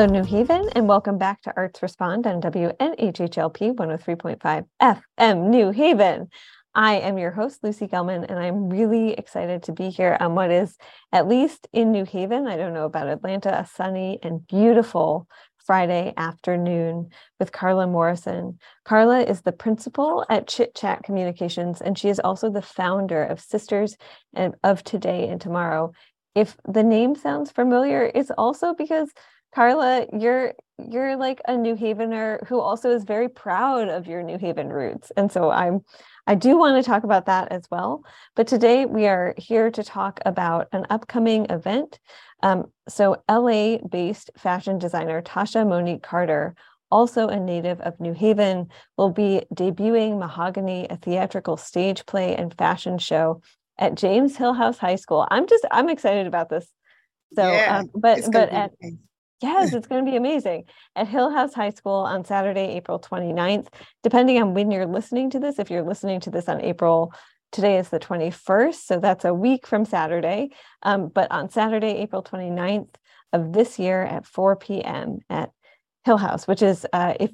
Hello, New Haven, and welcome back to Arts Respond on WNHHLP 103.5 FM New Haven. I am your host, Lucy Gellman, and I'm really excited to be here on what is, at least in New Haven, I don't know about Atlanta, a sunny and beautiful Friday afternoon with Carla Morrison. Carla is the principal at Chit Chat Communications, and she is also the founder of Sisters of Today and Tomorrow. If the name sounds familiar, it's also because Carla, you're you're like a New Havener who also is very proud of your New Haven roots. And so I'm I do want to talk about that as well. But today we are here to talk about an upcoming event. Um, so LA based fashion designer Tasha Monique Carter, also a native of New Haven, will be debuting Mahogany, a theatrical stage play and fashion show at James Hillhouse High School. I'm just I'm excited about this. So, yeah, um, but but at Yes, it's going to be amazing at Hillhouse High School on Saturday, April 29th. Depending on when you're listening to this, if you're listening to this on April, today is the 21st, so that's a week from Saturday. Um, but on Saturday, April 29th of this year at 4 p.m. at Hillhouse, which is uh, if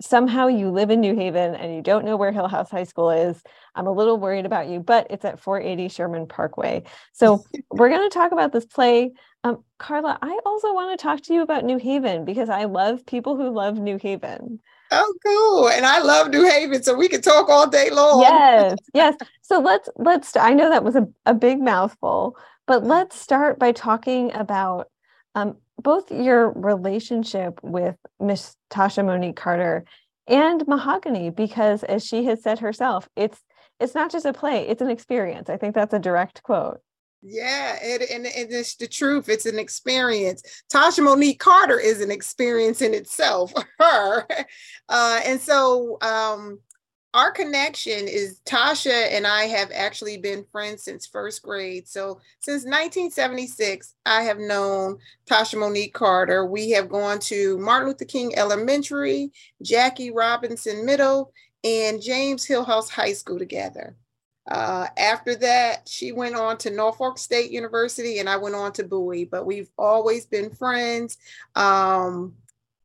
somehow you live in New Haven and you don't know where Hillhouse High School is, I'm a little worried about you, but it's at 480 Sherman Parkway. So we're going to talk about this play. Um, Carla, I also want to talk to you about New Haven because I love people who love New Haven. Oh, cool! And I love New Haven, so we can talk all day long. Yes, yes. So let's let's. I know that was a, a big mouthful, but let's start by talking about um, both your relationship with Miss Tasha Monique Carter and Mahogany, because as she has said herself, it's it's not just a play; it's an experience. I think that's a direct quote. Yeah, and, and, and it's the truth. It's an experience. Tasha Monique Carter is an experience in itself, her. Uh, and so um, our connection is Tasha and I have actually been friends since first grade. So since 1976, I have known Tasha Monique Carter. We have gone to Martin Luther King Elementary, Jackie Robinson Middle, and James Hillhouse High School together. Uh, after that, she went on to Norfolk State University and I went on to Bowie, but we've always been friends. Um,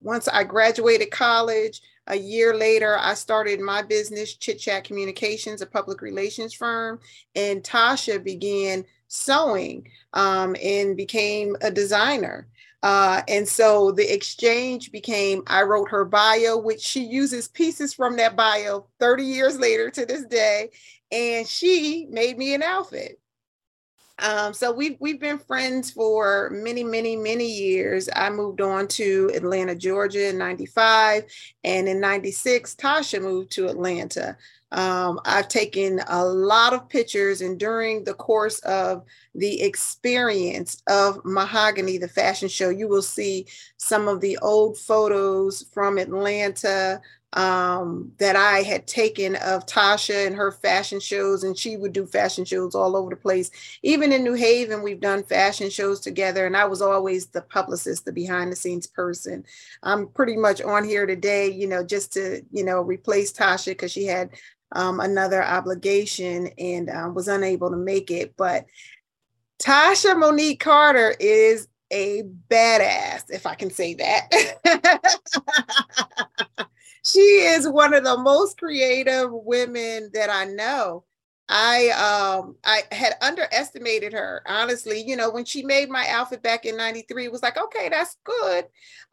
once I graduated college, a year later, I started my business, Chit Chat Communications, a public relations firm, and Tasha began sewing um, and became a designer. Uh, and so the exchange became I wrote her bio, which she uses pieces from that bio 30 years later to this day and she made me an outfit. Um, so we've we've been friends for many, many, many years. I moved on to Atlanta, Georgia in 95. And in 96, Tasha moved to Atlanta. Um, I've taken a lot of pictures, and during the course of the experience of Mahogany, the fashion show, you will see some of the old photos from Atlanta um, that I had taken of Tasha and her fashion shows, and she would do fashion shows all over the place. Even in New Haven, we've done fashion shows together, and I was always the publicist, the behind the scenes person. I'm pretty much on here today, you know, just to, you know, replace Tasha because she had um, another obligation and uh, was unable to make it. But Tasha Monique Carter is a badass, if I can say that. she is one of the most creative women that I know. I um I had underestimated her honestly. You know when she made my outfit back in 93 it was like okay that's good.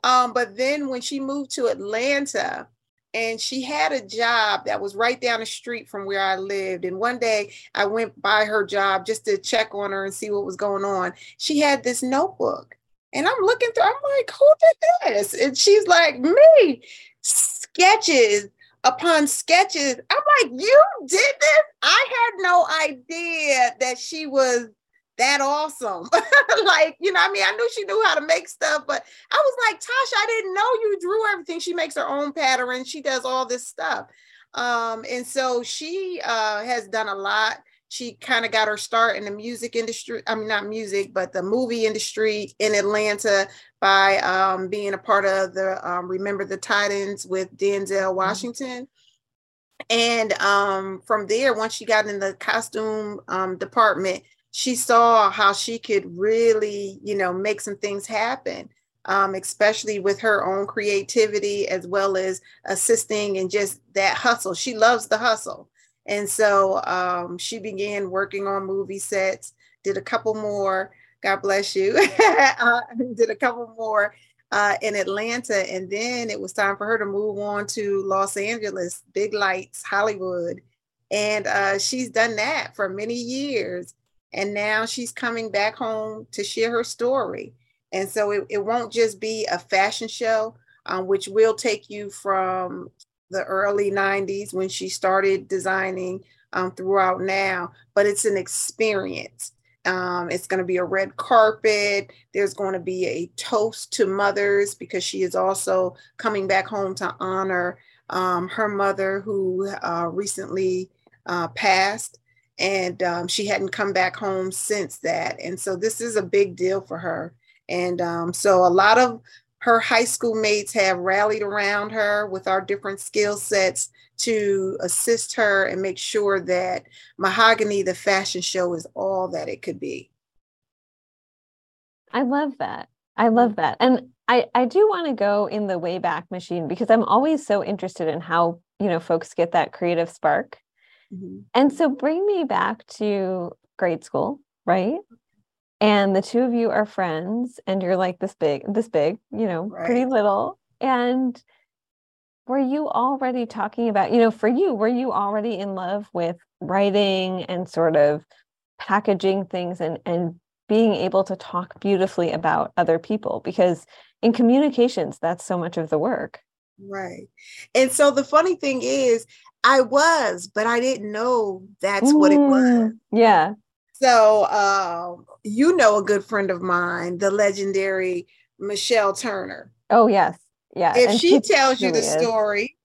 Um but then when she moved to Atlanta and she had a job that was right down the street from where I lived and one day I went by her job just to check on her and see what was going on she had this notebook. And I'm looking through I'm like who did this? And she's like me sketches upon sketches. I'm like, you did this? I had no idea that she was that awesome. like, you know, I mean, I knew she knew how to make stuff, but I was like, Tasha, I didn't know you drew everything. She makes her own pattern. She does all this stuff. Um, and so she uh, has done a lot she kind of got her start in the music industry. I mean, not music, but the movie industry in Atlanta by um, being a part of the um, Remember the Titans with Denzel mm-hmm. Washington. And um, from there, once she got in the costume um, department, she saw how she could really, you know, make some things happen. um, especially with her own creativity as well as assisting and just that hustle. She loves the hustle. And so um, she began working on movie sets, did a couple more. God bless you. uh, did a couple more uh, in Atlanta. And then it was time for her to move on to Los Angeles, Big Lights, Hollywood. And uh, she's done that for many years. And now she's coming back home to share her story. And so it, it won't just be a fashion show, um, which will take you from the early 90s when she started designing um, throughout now, but it's an experience. Um, it's going to be a red carpet. There's going to be a toast to mothers because she is also coming back home to honor um, her mother who uh, recently uh, passed. And um, she hadn't come back home since that. And so this is a big deal for her. And um, so a lot of her high school mates have rallied around her with our different skill sets to assist her and make sure that Mahogany, the fashion show, is all that it could be. I love that. I love that. And I, I do want to go in the Wayback Machine because I'm always so interested in how, you know, folks get that creative spark. Mm-hmm. And so bring me back to grade school, right? And the two of you are friends and you're like this big, this big, you know, right. pretty little. And were you already talking about, you know, for you, were you already in love with writing and sort of packaging things and and being able to talk beautifully about other people because in communications that's so much of the work right and so the funny thing is i was but i didn't know that's mm, what it was yeah so uh, you know a good friend of mine the legendary michelle turner oh yes yeah. If she, she, tells you the is. story,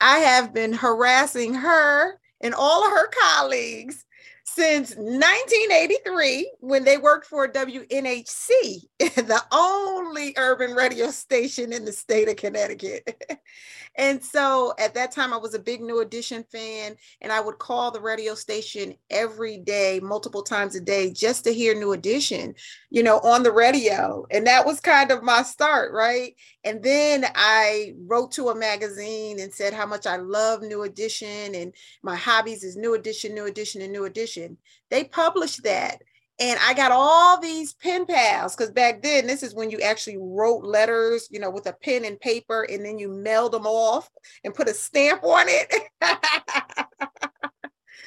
I have been harassing her and all of her colleagues since 1983 when they worked for WNHC, the only urban radio station in the state of Connecticut. and so at that time, I was a big New Edition fan, and I would call the radio station every day, multiple times a day, just to hear New Edition, you know, on the radio. And that was kind of my start, right? And then I wrote to a magazine and said how much I love New Edition and my hobbies is New Edition, New Edition, and New Edition. They published that. And I got all these pen pals because back then, this is when you actually wrote letters, you know, with a pen and paper, and then you mailed them off and put a stamp on it.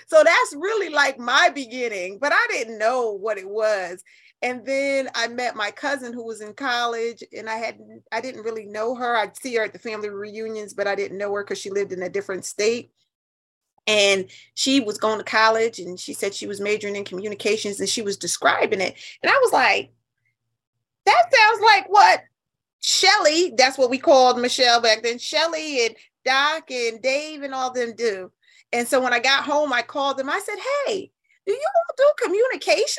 so that's really like my beginning, but I didn't know what it was. And then I met my cousin who was in college, and I had I didn't really know her. I'd see her at the family reunions, but I didn't know her because she lived in a different state and she was going to college and she said she was majoring in communications and she was describing it. And i was like that sounds like what shelly that's what we called michelle back then shelly and doc and dave and all them do. And so when i got home i called them. I said hey do you all do communications?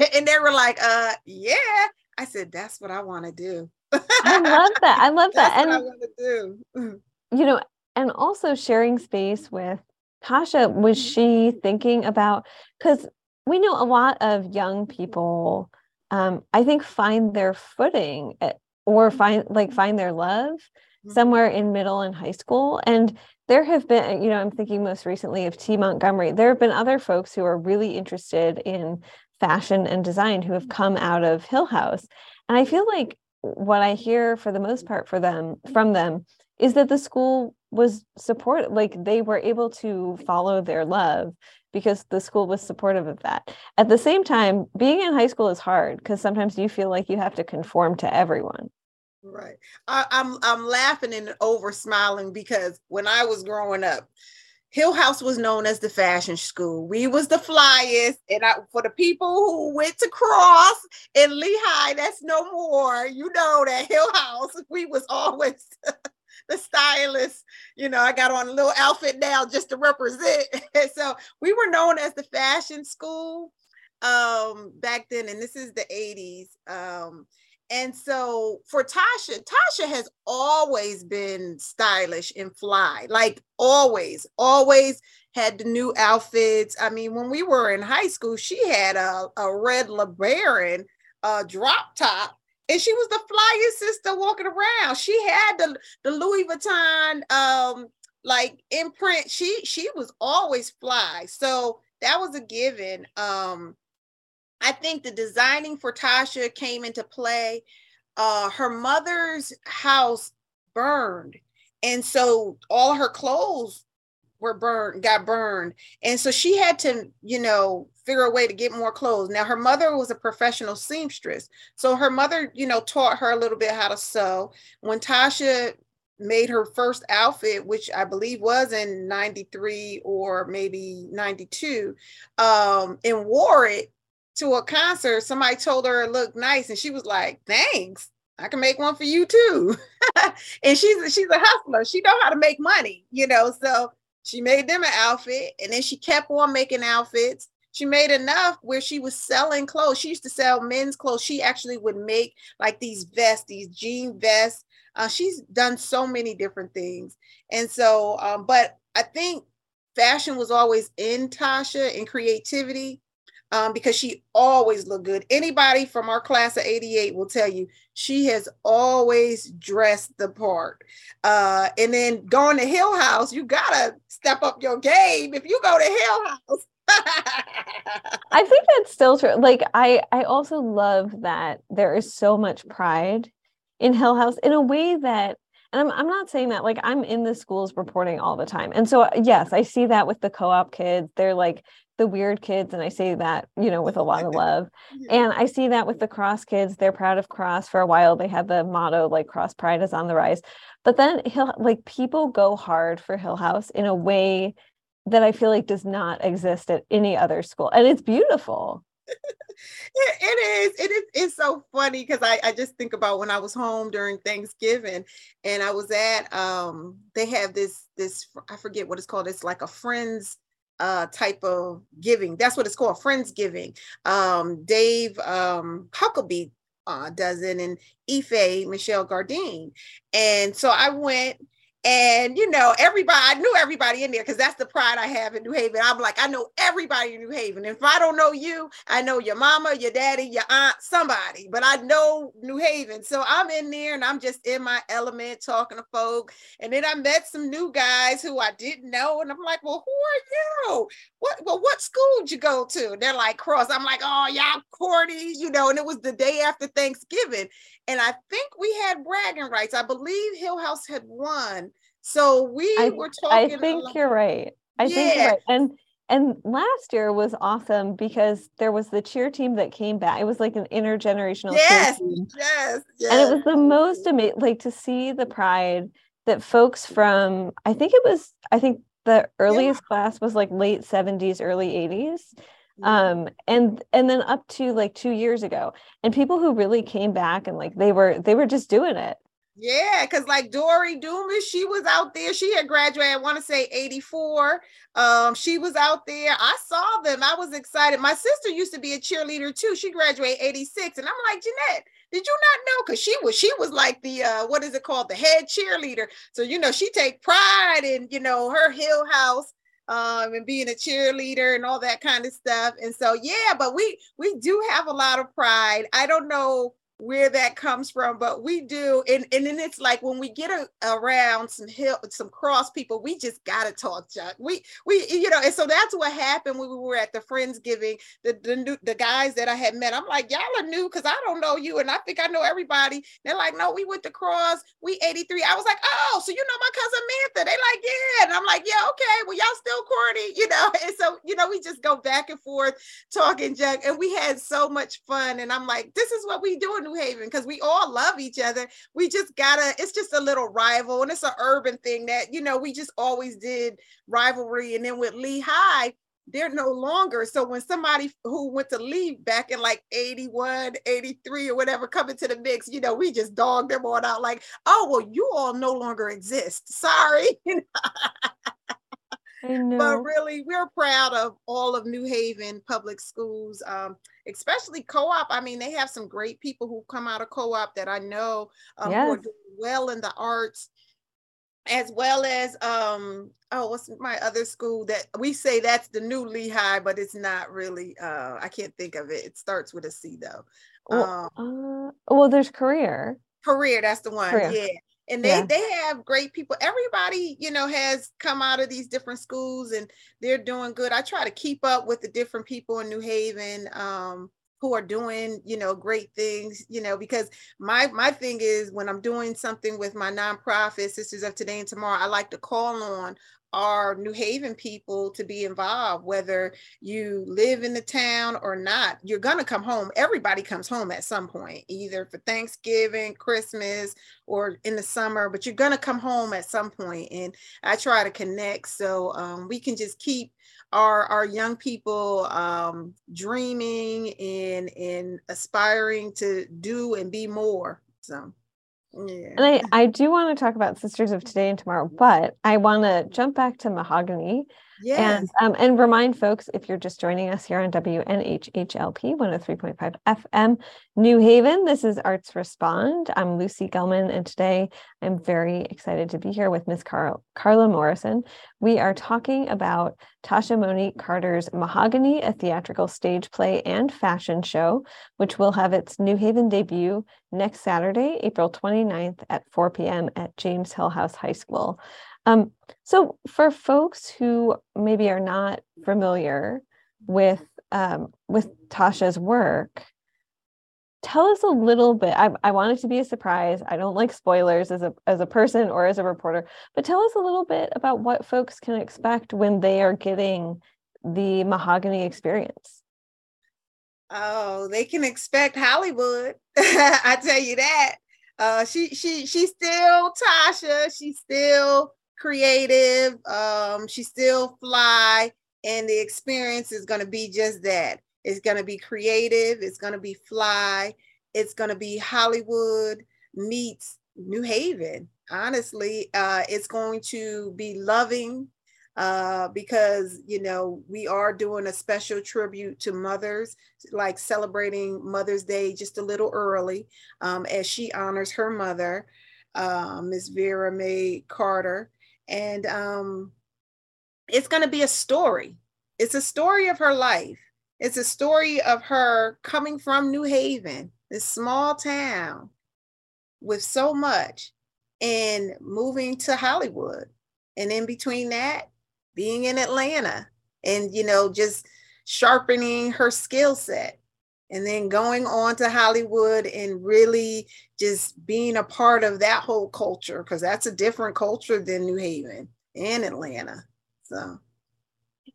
And they were like uh yeah. I said that's what i want to do. I love that. I love that. and i want to do. You know and also sharing space with Tasha, was mm-hmm. she thinking about because we know a lot of young people, um, I think, find their footing at, eh, or find like find their love mm-hmm. somewhere in middle and high school. And there have been, you know, I'm thinking most recently of T. Montgomery. There have been other folks who are really interested in fashion and design who have come out of Hillhouse. And I feel like what I hear for the most part for them from them is that the school was support like they were able to follow their love because the school was supportive of that at the same time being in high school is hard because sometimes you feel like you have to conform to everyone right I, i'm i'm laughing and over smiling because when i was growing up Hillhouse was known as the fashion school. We was the flyest, and I, for the people who went to Cross and Lee High, that's no more. You know that Hillhouse, we was always the stylist. You know, I got on a little outfit now just to represent. so we were known as the fashion school um back then, and this is the 80s. Um, and so for Tasha, Tasha has always been stylish and fly, like always, always had the new outfits. I mean, when we were in high school, she had a, a red LeBaron uh, drop top and she was the flyest sister walking around. She had the the Louis Vuitton um like imprint. She she was always fly. So that was a given. Um I think the designing for Tasha came into play. Uh her mother's house burned. And so all her clothes were burned, got burned. And so she had to, you know, figure a way to get more clothes. Now her mother was a professional seamstress. So her mother, you know, taught her a little bit how to sew. When Tasha made her first outfit, which I believe was in 93 or maybe 92, um, and wore it to a concert, somebody told her it looked nice. And she was like, thanks. I can make one for you too. and she's she's a hustler. She know how to make money, you know. So she made them an outfit and then she kept on making outfits. She made enough where she was selling clothes. She used to sell men's clothes. She actually would make like these vests, these jean vests. Uh, she's done so many different things. And so, um, but I think fashion was always in Tasha and creativity um, because she always looked good. Anybody from our class of 88 will tell you she has always dressed the part. Uh, and then going to Hillhouse, you gotta step up your game if you go to Hillhouse. I think that's still true. Like I I also love that there is so much pride in Hillhouse in a way that and I'm, I'm not saying that like i'm in the schools reporting all the time. And so uh, yes i see that with the co-op kids. They're like the weird kids and i say that you know with a lot of love. And i see that with the cross kids. They're proud of cross. For a while they had the motto like cross pride is on the rise. But then hill like people go hard for hill house in a way that i feel like does not exist at any other school and it's beautiful it is. It is. It's so funny because I, I just think about when I was home during Thanksgiving, and I was at um. They have this this I forget what it's called. It's like a friends uh type of giving. That's what it's called, friends giving. Um, Dave um Huckabee uh, does it, and Ife Michelle Gardin, and so I went and you know, everybody, I knew everybody in there because that's the pride I have in New Haven. I'm like, I know everybody in New Haven. If I don't know you, I know your mama, your daddy, your aunt, somebody, but I know New Haven. So I'm in there and I'm just in my element talking to folk. And then I met some new guys who I didn't know. And I'm like, well, who are you? What well, what school did you go to? they're like cross. I'm like, oh, y'all corny, you know, and it was the day after Thanksgiving. And I think we had bragging rights. I believe Hillhouse had won. So we I, were talking. I think you're right. I yeah. think you're right. And and last year was awesome because there was the cheer team that came back. It was like an intergenerational yes, yes, yes. And it was the most amazing, like to see the pride that folks from, I think it was, I think the earliest yeah. class was like late 70s, early 80s um and and then up to like two years ago and people who really came back and like they were they were just doing it yeah, because like Dory Dumas, she was out there. She had graduated, I want to say 84. Um, she was out there. I saw them. I was excited. My sister used to be a cheerleader too. She graduated 86. And I'm like, Jeanette, did you not know? Because she was, she was like the uh, what is it called? The head cheerleader. So, you know, she take pride in, you know, her hill house um, and being a cheerleader and all that kind of stuff. And so, yeah, but we we do have a lot of pride. I don't know where that comes from, but we do. And, and then it's like when we get a, around some hill, some cross people, we just gotta talk junk. We we you know, and so that's what happened when we were at the Friendsgiving. The the new the guys that I had met, I'm like, y'all are new because I don't know you, and I think I know everybody. They're like, no, we went to cross, we 83. I was like, oh, so you know my cousin Mantha. They like, yeah. And I'm like, yeah, okay, well, y'all still corny, you know. And so, you know, we just go back and forth talking junk. And we had so much fun. And I'm like, this is what we do in New Haven because we all love each other. We just gotta, it's just a little rival and it's an urban thing that, you know, we just always did rivalry. And then with Lee High, they're no longer. So when somebody who went to leave back in like 81, 83 or whatever coming to the mix, you know, we just dog them all out like, oh, well, you all no longer exist. Sorry. But really, we're proud of all of New Haven public schools, um, especially co-op. I mean, they have some great people who come out of co-op that I know um, yes. who are doing well in the arts. as well as um oh what's my other school that we say that's the new lee high but it's not really uh i can't think of it it starts with a c though well, um, uh, well there's career career that's the one career. yeah and they yeah. they have great people everybody you know has come out of these different schools and they're doing good i try to keep up with the different people in new haven um who are doing you know great things you know because my my thing is when i'm doing something with my nonprofit sisters of today and tomorrow i like to call on our New Haven people to be involved, whether you live in the town or not. You're going to come home. Everybody comes home at some point, either for Thanksgiving, Christmas, or in the summer, but you're going to come home at some point. And I try to connect so um, we can just keep our our young people um, dreaming and and aspiring to do and be more. So. Yeah. And I, I do want to talk about Sisters of Today and Tomorrow, but I want to jump back to Mahogany Yes. And, um, and remind folks if you're just joining us here on WNHHLP 103.5 FM New Haven, this is Arts Respond. I'm Lucy Gellman, and today I'm very excited to be here with Miss Car- Carla Morrison. We are talking about Tasha Monique Carter's Mahogany, a theatrical stage play and fashion show, which will have its New Haven debut next Saturday, April 29th at 4 p.m. at James Hillhouse High School. Um, so for folks who maybe are not familiar with um, with Tasha's work, tell us a little bit. I, I want it to be a surprise. I don't like spoilers as a as a person or as a reporter, but tell us a little bit about what folks can expect when they are getting the mahogany experience. Oh, they can expect Hollywood. I tell you that. Uh, she she she's still Tasha. She's still creative. Um, she's still fly, and the experience is going to be just that. It's going to be creative. It's going to be fly. It's going to be Hollywood meets New Haven. Honestly, uh, it's going to be loving uh, because you know we are doing a special tribute to mothers, like celebrating Mother's Day just a little early, um, as she honors her mother, uh, Miss Vera Mae Carter and um, it's going to be a story. It's a story of her life. It's a story of her coming from New Haven, this small town with so much, and moving to Hollywood. And in between that, being in Atlanta and, you know, just sharpening her skill set and then going on to Hollywood and really just being a part of that whole culture because that's a different culture than New Haven and Atlanta. So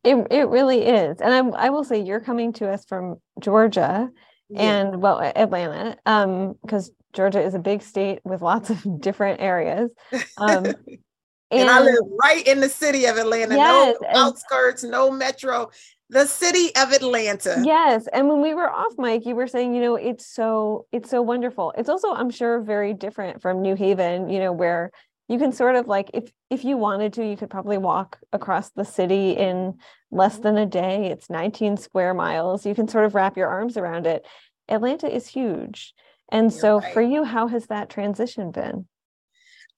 it it really is. And I I will say you're coming to us from Georgia yeah. and well Atlanta um because Georgia is a big state with lots of different areas. Um and, and, I live right in the city of Atlanta. Yes, no outskirts, no metro the city of Atlanta. Yes, and when we were off mic, you were saying, you know, it's so it's so wonderful. It's also, I'm sure, very different from New Haven. You know, where you can sort of like if if you wanted to, you could probably walk across the city in less than a day. It's 19 square miles. You can sort of wrap your arms around it. Atlanta is huge, and You're so right. for you, how has that transition been?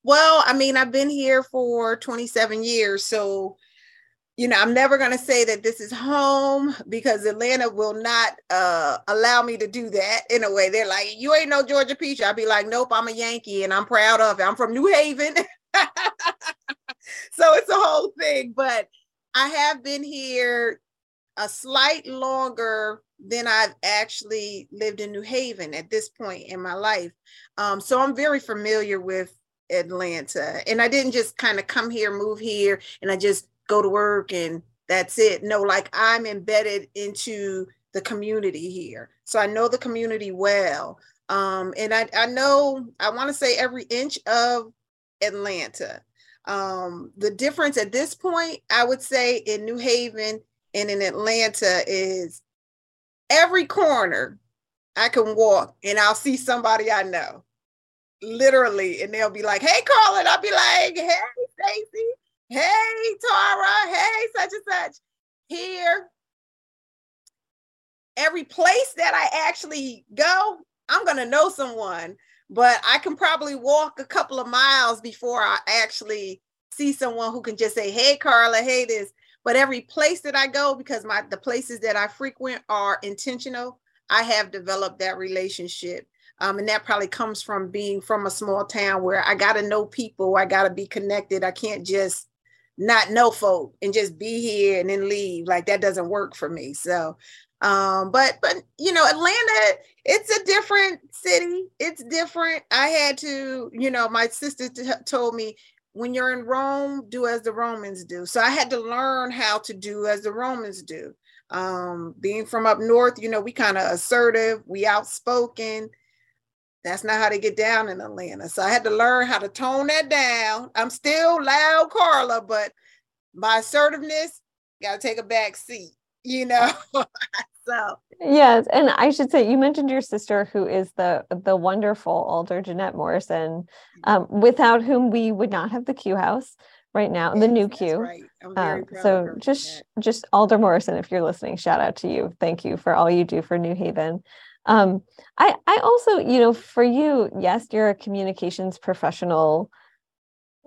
Well, I mean, I've been here for 27 years, so you know, I'm never going to say that this is home because Atlanta will not uh, allow me to do that in a way. They're like, you ain't no Georgia peach. I'll be like, nope, I'm a Yankee and I'm proud of it. I'm from New Haven. so it's a whole thing. But I have been here a slight longer than I've actually lived in New Haven at this point in my life. Um, so I'm very familiar with Atlanta. And I didn't just kind of come here, move here, and I just go to work and that's it. No, like I'm embedded into the community here. So I know the community well. Um, and I, I know, I want to say every inch of Atlanta. Um, the difference at this point, I would say in New Haven and in Atlanta is every corner I can walk and I'll see somebody I know. Literally, and they'll be like, hey, Carlin. I'll be like, hey, Stacy hey Tara, hey such and such. Here, every place that I actually go, I'm gonna know someone, but I can probably walk a couple of miles before I actually see someone who can just say, "Hey, Carla, hey, this." But every place that I go, because my the places that I frequent are intentional, I have developed that relationship. Um, and that probably comes from being from a small town where I got to know people, I got to be connected. I can't just not know folk and just be here and then leave. Like that doesn't work for me. So, um, but but you know, Atlanta, it's a different city. It's different. I had to, you know, my sister t- told me when you're in Rome, do as the Romans do. So I had to learn how to do as the Romans do. Um, being from up north, you know, we kind of assertive, we outspoken. That's not how they get down in Atlanta. So I had to learn how to tone that down. I'm still loud Carla, but my assertiveness got to take a back seat, you know. so yes, and I should say you mentioned your sister who is the the wonderful alder Jeanette Morrison, um, without whom we would not have the Q House right now, yes, the new Q. Right. Um, so just just Alder Morrison, if you're listening, shout out to you. Thank you for all you do for New Haven. Um, I I also, you know, for you, yes, you're a communications professional,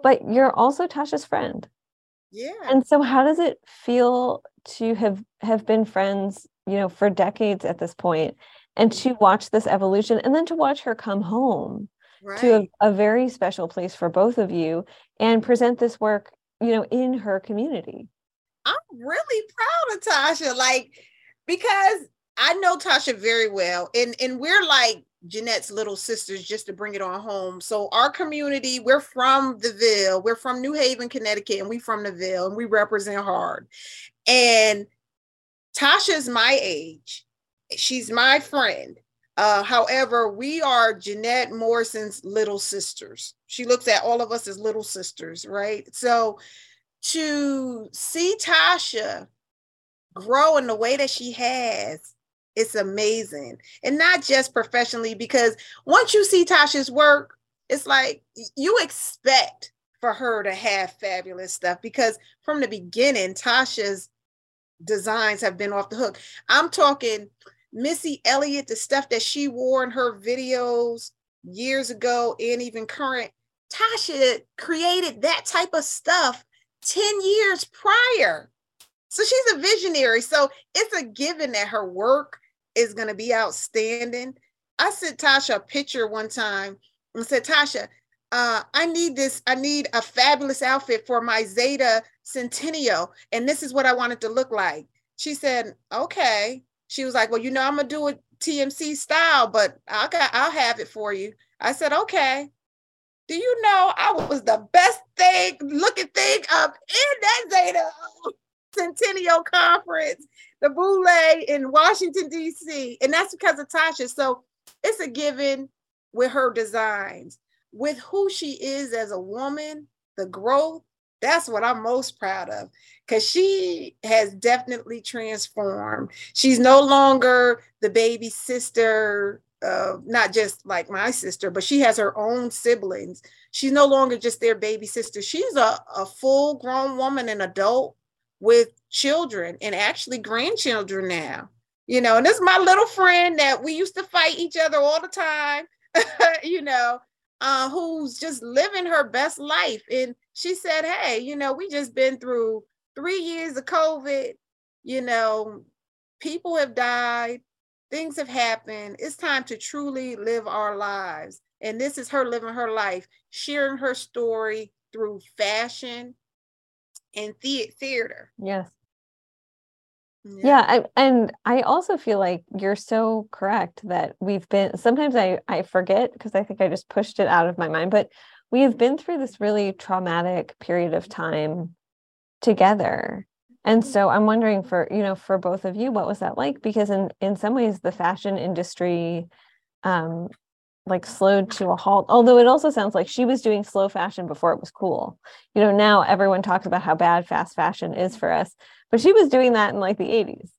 but you're also Tasha's friend. Yeah. And so how does it feel to have have been friends you know, for decades at this point, and to watch this evolution and then to watch her come home right. to a, a very special place for both of you and present this work, you know, in her community. I'm really proud of Tasha, like, because I know Tasha very well, and and we're like Jeanette's little sisters, just to bring it on home. So our community, we're from the Ville, we're from New Haven, Connecticut, and we from the Ville, and we represent hard. And Tasha's my age. She's my friend. Uh, however, we are Jeanette Morrison's little sisters. She looks at all of us as little sisters, right? So to see Tasha grow in the way that she has, it's amazing. And not just professionally, because once you see Tasha's work, it's like you expect for her to have fabulous stuff because from the beginning, Tasha's designs have been off the hook. I'm talking Missy Elliott, the stuff that she wore in her videos years ago and even current. Tasha created that type of stuff 10 years prior. So she's a visionary. So it's a given that her work is going to be outstanding. I sent Tasha a picture one time and said, Tasha, uh, I need this, I need a fabulous outfit for my Zeta Centennial, and this is what I wanted to look like. She said, okay. She was like, well, you know, I'm gonna do a TMC style, but I got, I'll have it for you. I said, okay. Do you know I was the best thing looking thing up in that Zeta Centennial Conference, the Boule in Washington, D.C. And that's because of Tasha. So it's a given with her designs with who she is as a woman, the growth, that's what I'm most proud of because she has definitely transformed. She's no longer the baby sister, uh, not just like my sister, but she has her own siblings. She's no longer just their baby sister. She's a, a full grown woman, an adult with children and actually grandchildren now. You know, and this is my little friend that we used to fight each other all the time, you know, uh, who's just living her best life. And she said, Hey, you know, we just been through three years of COVID, you know, people have died, things have happened. It's time to truly live our lives. And this is her living her life, sharing her story through fashion and the- theater. Yes. Yeah, yeah I, and I also feel like you're so correct that we've been sometimes I I forget because I think I just pushed it out of my mind, but we have been through this really traumatic period of time together. And so I'm wondering for, you know, for both of you, what was that like? Because in in some ways the fashion industry um like slowed to a halt. Although it also sounds like she was doing slow fashion before it was cool. You know, now everyone talks about how bad fast fashion is for us, but she was doing that in like the 80s.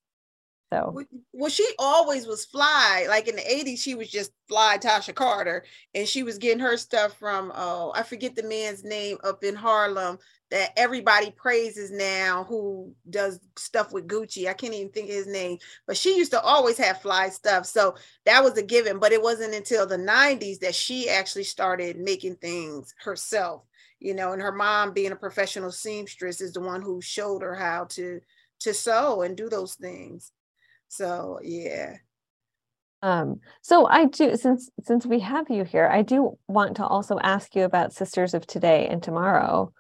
So well, she always was fly. Like in the 80s, she was just fly Tasha Carter, and she was getting her stuff from oh, I forget the man's name up in Harlem that everybody praises now who does stuff with Gucci. I can't even think of his name, but she used to always have fly stuff. So that was a given, but it wasn't until the 90s that she actually started making things herself. you know, and her mom being a professional seamstress is the one who showed her how to to sew and do those things. So yeah. Um, so I do since since we have you here, I do want to also ask you about Sisters of Today and Tomorrow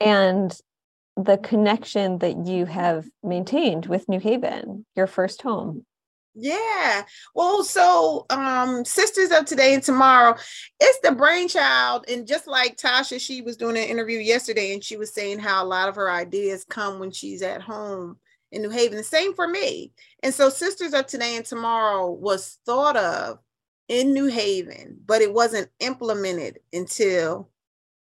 and the connection that you have maintained with New Haven, your first home. Yeah. Well, so um Sisters of Today and Tomorrow, it's the brainchild. And just like Tasha, she was doing an interview yesterday and she was saying how a lot of her ideas come when she's at home in New Haven. The same for me. And so Sisters of Today and Tomorrow was thought of in New Haven, but it wasn't implemented until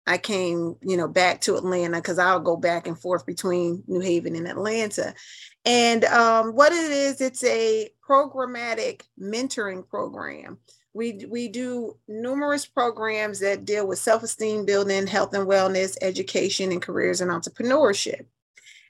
I came, you know, back to Atlanta because I'll go back and forth between New Haven and Atlanta. And um, what it is, it's a programmatic mentoring program. We, we do numerous programs that deal with self esteem building, health and wellness, education, and careers and entrepreneurship.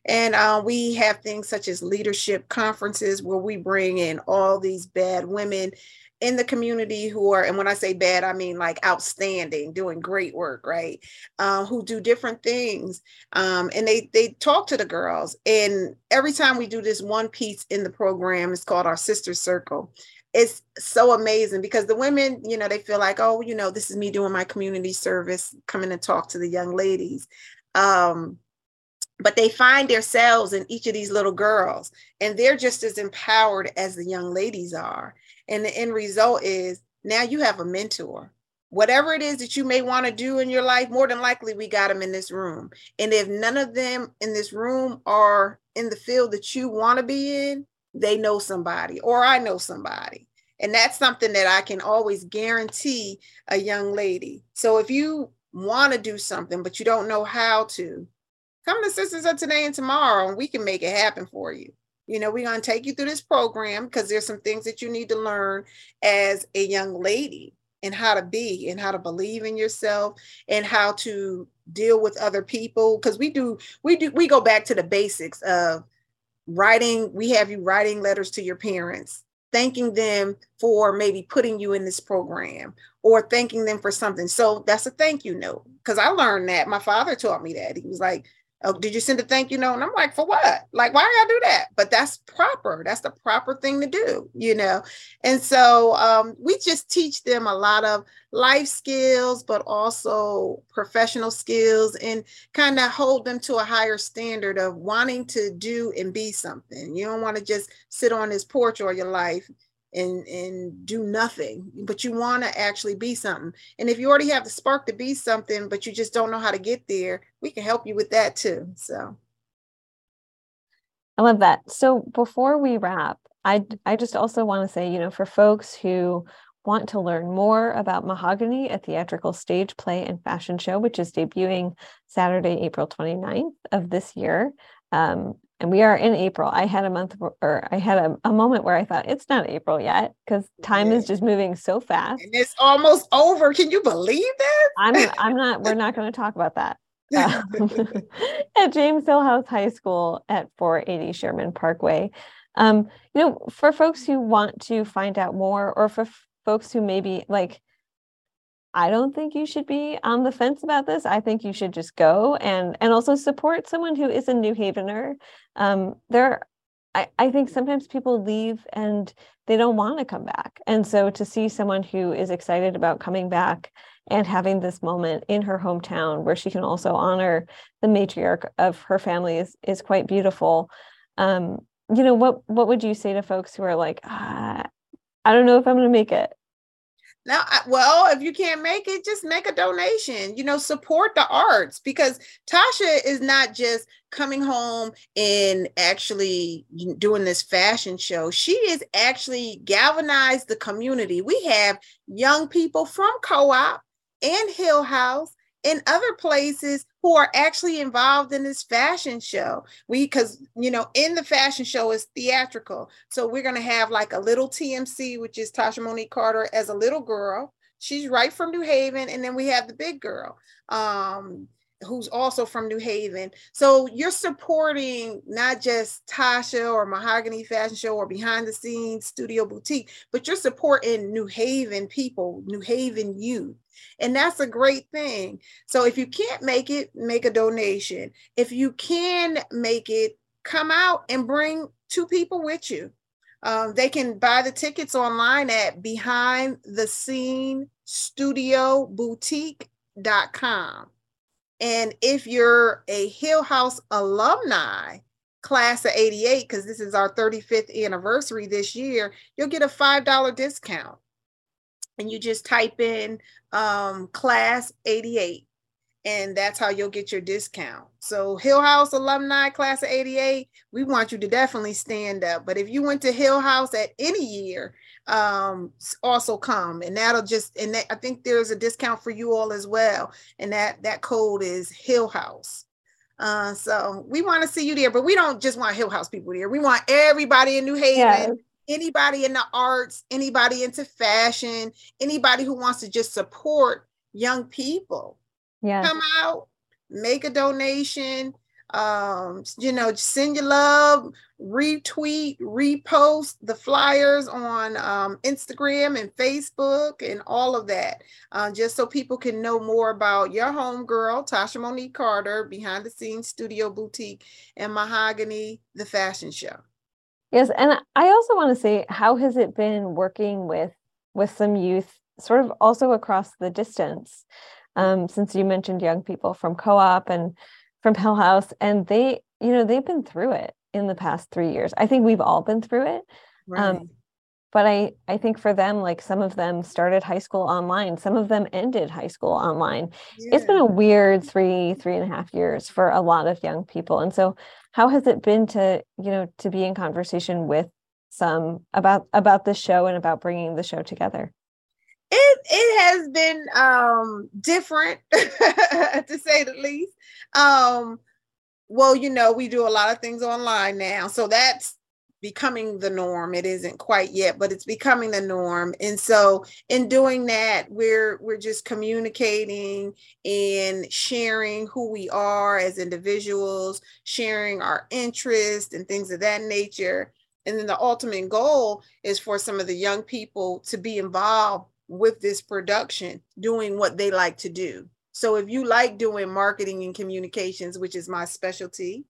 And uh, we have things such as leadership conferences where we bring in all these bad women in the community who are, and when I say bad, I mean like outstanding, doing great work, right? Uh, who do different things, um, and they they talk to the girls. And every time we do this one piece in the program, it's called our Sister Circle. It's so amazing because the women, you know, they feel like, oh, you know, this is me doing my community service, coming to talk to the young ladies. Um, but they find themselves in each of these little girls and they're just as empowered as the young ladies are and the end result is now you have a mentor. Whatever it is that you may want to do in your life more than likely we got them in this room. And if none of them in this room are in the field that you want to be in they know somebody or i know somebody. And that's something that i can always guarantee a young lady. So if you want to do something but you don't know how to come to sisters of today and tomorrow and we can make it happen for you you know we're going to take you through this program because there's some things that you need to learn as a young lady and how to be and how to believe in yourself and how to deal with other people because we do we do we go back to the basics of writing we have you writing letters to your parents thanking them for maybe putting you in this program or thanking them for something. So that's a thank you note because i learned that. My father taught me that. He was like Oh, did you send a thank you note? And I'm like, for what? Like, why do I do that? But that's proper. That's the proper thing to do, you know? And so um, we just teach them a lot of life skills, but also professional skills and kind of hold them to a higher standard of wanting to do and be something. You don't want to just sit on this porch all your life and and do nothing but you want to actually be something. And if you already have the spark to be something but you just don't know how to get there we can help you with that too so. I love that. So before we wrap i i just also want to say you know for folks who want to learn more about mahogany a theatrical stage play and fashion show which is debuting saturday april 29th of this year um, and we are in April. I had a month or I had a, a moment where I thought it's not April yet because time yeah. is just moving so fast. And it's almost over. Can you believe that? I'm I'm not we're not going to talk about that. Um, at James Hillhouse High School at 480 Sherman Parkway. Um, you know, for folks who want to find out more or for f- folks who maybe like I don't think you should be on the fence about this. I think you should just go and and also support someone who is a New Havener. Um, there, I, I think sometimes people leave and they don't want to come back. And so to see someone who is excited about coming back and having this moment in her hometown where she can also honor the matriarch of her family is is quite beautiful. Um, you know, what what would you say to folks who are like, ah, I don't know if I'm going to make it? Now, well, if you can't make it, just make a donation. You know, support the arts because Tasha is not just coming home and actually doing this fashion show. She is actually galvanized the community. We have young people from co-op and Hillhouse in other places who are actually involved in this fashion show. We, because, you know, in the fashion show is theatrical. So we're to have like a little TMC, which is Tasha Monique Carter as a little girl. She's right from New Haven. And then we have the big girl. Um, who's also from New Haven. So you're supporting not just Tasha or Mahogany Fashion Show or behind the scenes Studio Boutique, but you're supporting New Haven people, New Haven youth. And that's a great thing. So if you can't make it, make a donation. If you can make it, come out and bring two people with you. Um, they can buy the tickets online at behind the scene studio boutique.com. And if you're a Hillhouse alumni, class of 88, because this is our 35th anniversary this year, you'll get a $5 discount. And you just type in um, class 88 and that's how you'll get your discount. So Hillhouse alumni class of 88, we want you to definitely stand up. But if you went to Hillhouse at any year, um, also come and that'll just and that, I think there's a discount for you all as well. And that that code is Hillhouse. Uh, so we want to see you there, but we don't just want Hillhouse people there. We want everybody in New Haven, yes. anybody in the arts, anybody into fashion, anybody who wants to just support young people yeah. come out, make a donation, um, you know, send your love, retweet, repost the flyers on um, Instagram and Facebook and all of that, uh, just so people can know more about your homegirl, Tasha Monique Carter, behind the scenes studio boutique, and Mahogany, the fashion show. Yes, and I also want to say, how has it been working with with some youth, sort of also across the distance? Um, since you mentioned young people from co-op and from Hillhouse, and they, you know, they've been through it in the past three years. I think we've all been through it. Um, right. Um, but I, I think for them, like some of them started high school online, some of them ended high school online. Yeah. It's been a weird three, three and a half years for a lot of young people. And so, how has it been to, you know, to be in conversation with some about about the show and about bringing the show together? It it has been um different to say the least. Um well you know we do a lot of things online now so that's becoming the norm. It isn't quite yet but it's becoming the norm. And so in doing that we're we're just communicating and sharing who we are as individuals sharing our interests and things of that nature. And then the ultimate goal is for some of the young people to be involved with this production doing what they like to do. So if you like doing marketing and communications, which is my specialty,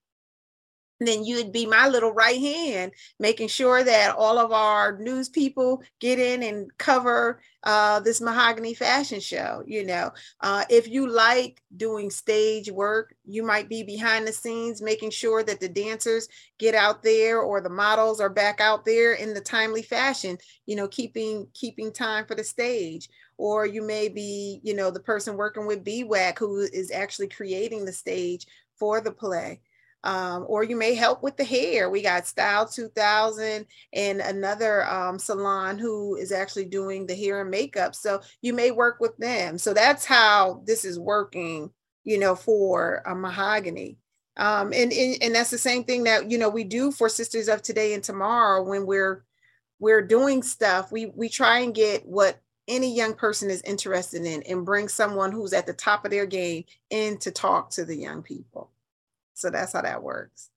then you'd be my little right hand, making sure that all of our news people get in and cover uh, this mahogany fashion show. You know, uh, if you like doing stage work, you might be behind the scenes, making sure that the dancers get out there or the models are back out there in the timely fashion. You know, keeping keeping time for the stage. Or you may be, you know, the person working with BWAC who is actually creating the stage for the play um, or you may help with the hair. We got Style 2000 and another um, salon who is actually doing the hair and makeup. So you may work with them. So that's how this is working, you know, for a mahogany. Um, and, and and that's the same thing that you know we do for Sisters of Today and Tomorrow when we're we're doing stuff. We we try and get what any young person is interested in and bring someone who's at the top of their game in to talk to the young people. So that's how that works.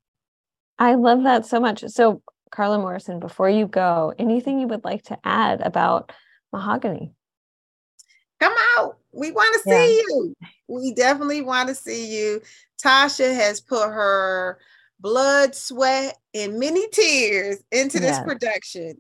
I love that so much. So, Carla Morrison, before you go, anything you would like to add about mahogany? Come out. We want to see yeah. you. We definitely want to see you. Tasha has put her blood, sweat, and many tears into this yes. production.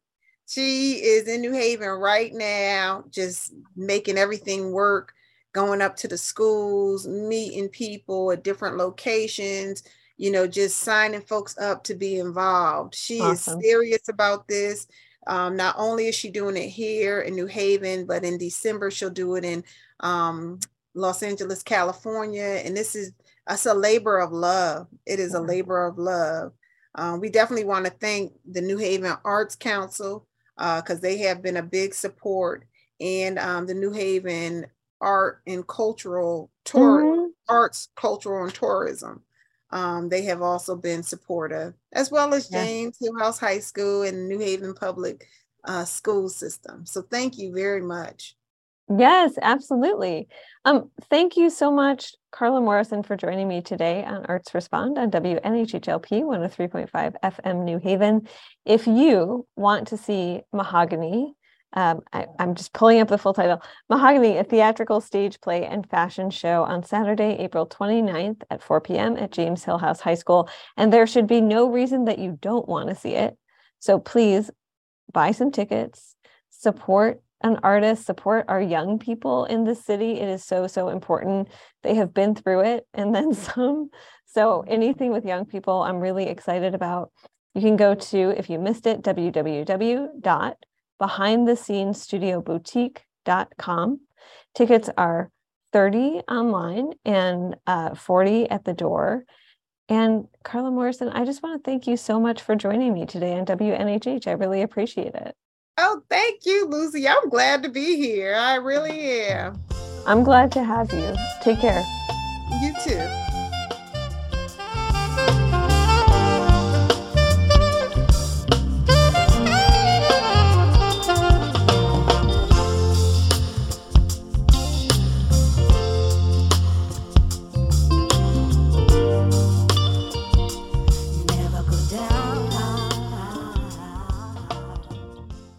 She is in New Haven right now, just making everything work going up to the schools, meeting people at different locations, you know, just signing folks up to be involved. She awesome. is serious about this. Um, not only is she doing it here in New Haven, but in December she'll do it in um, Los Angeles, California. And this is it's a labor of love. It is a labor of love. Um, we definitely want to thank the New Haven Arts Council because uh, they have been a big support, and um, the New Haven art and cultural tour mm-hmm. arts, cultural and tourism. Um, they have also been supportive, as well as James yeah. Hillhouse High School and New Haven Public uh, School System. So thank you very much. Yes, absolutely. Um, thank you so much, Carla Morrison, for joining me today on Arts Respond on WNHHLP 103.5 FM New Haven. If you want to see Mahogany, um, I, am just pulling up the full title Mahogany, a theatrical stage play and fashion show on Saturday, April 29th at 4 p.m. at James Hillhouse High School. And there should be no reason that you don't want to see it. So please buy some tickets, support an artist, support our young people in the city. It is so, so important. They have been through it and then some. So anything with young people, I'm really excited about. You can go to, if you missed it, www.behindthescenesstudioboutique.com. Tickets are 30 online and uh, 40 at the door. And Carla Morrison, I just want to thank you so much for joining me today on WNHH. I really appreciate it. Oh, thank you, Lucy. I'm glad to be here. I really am. I'm glad to have you. Take care. You too.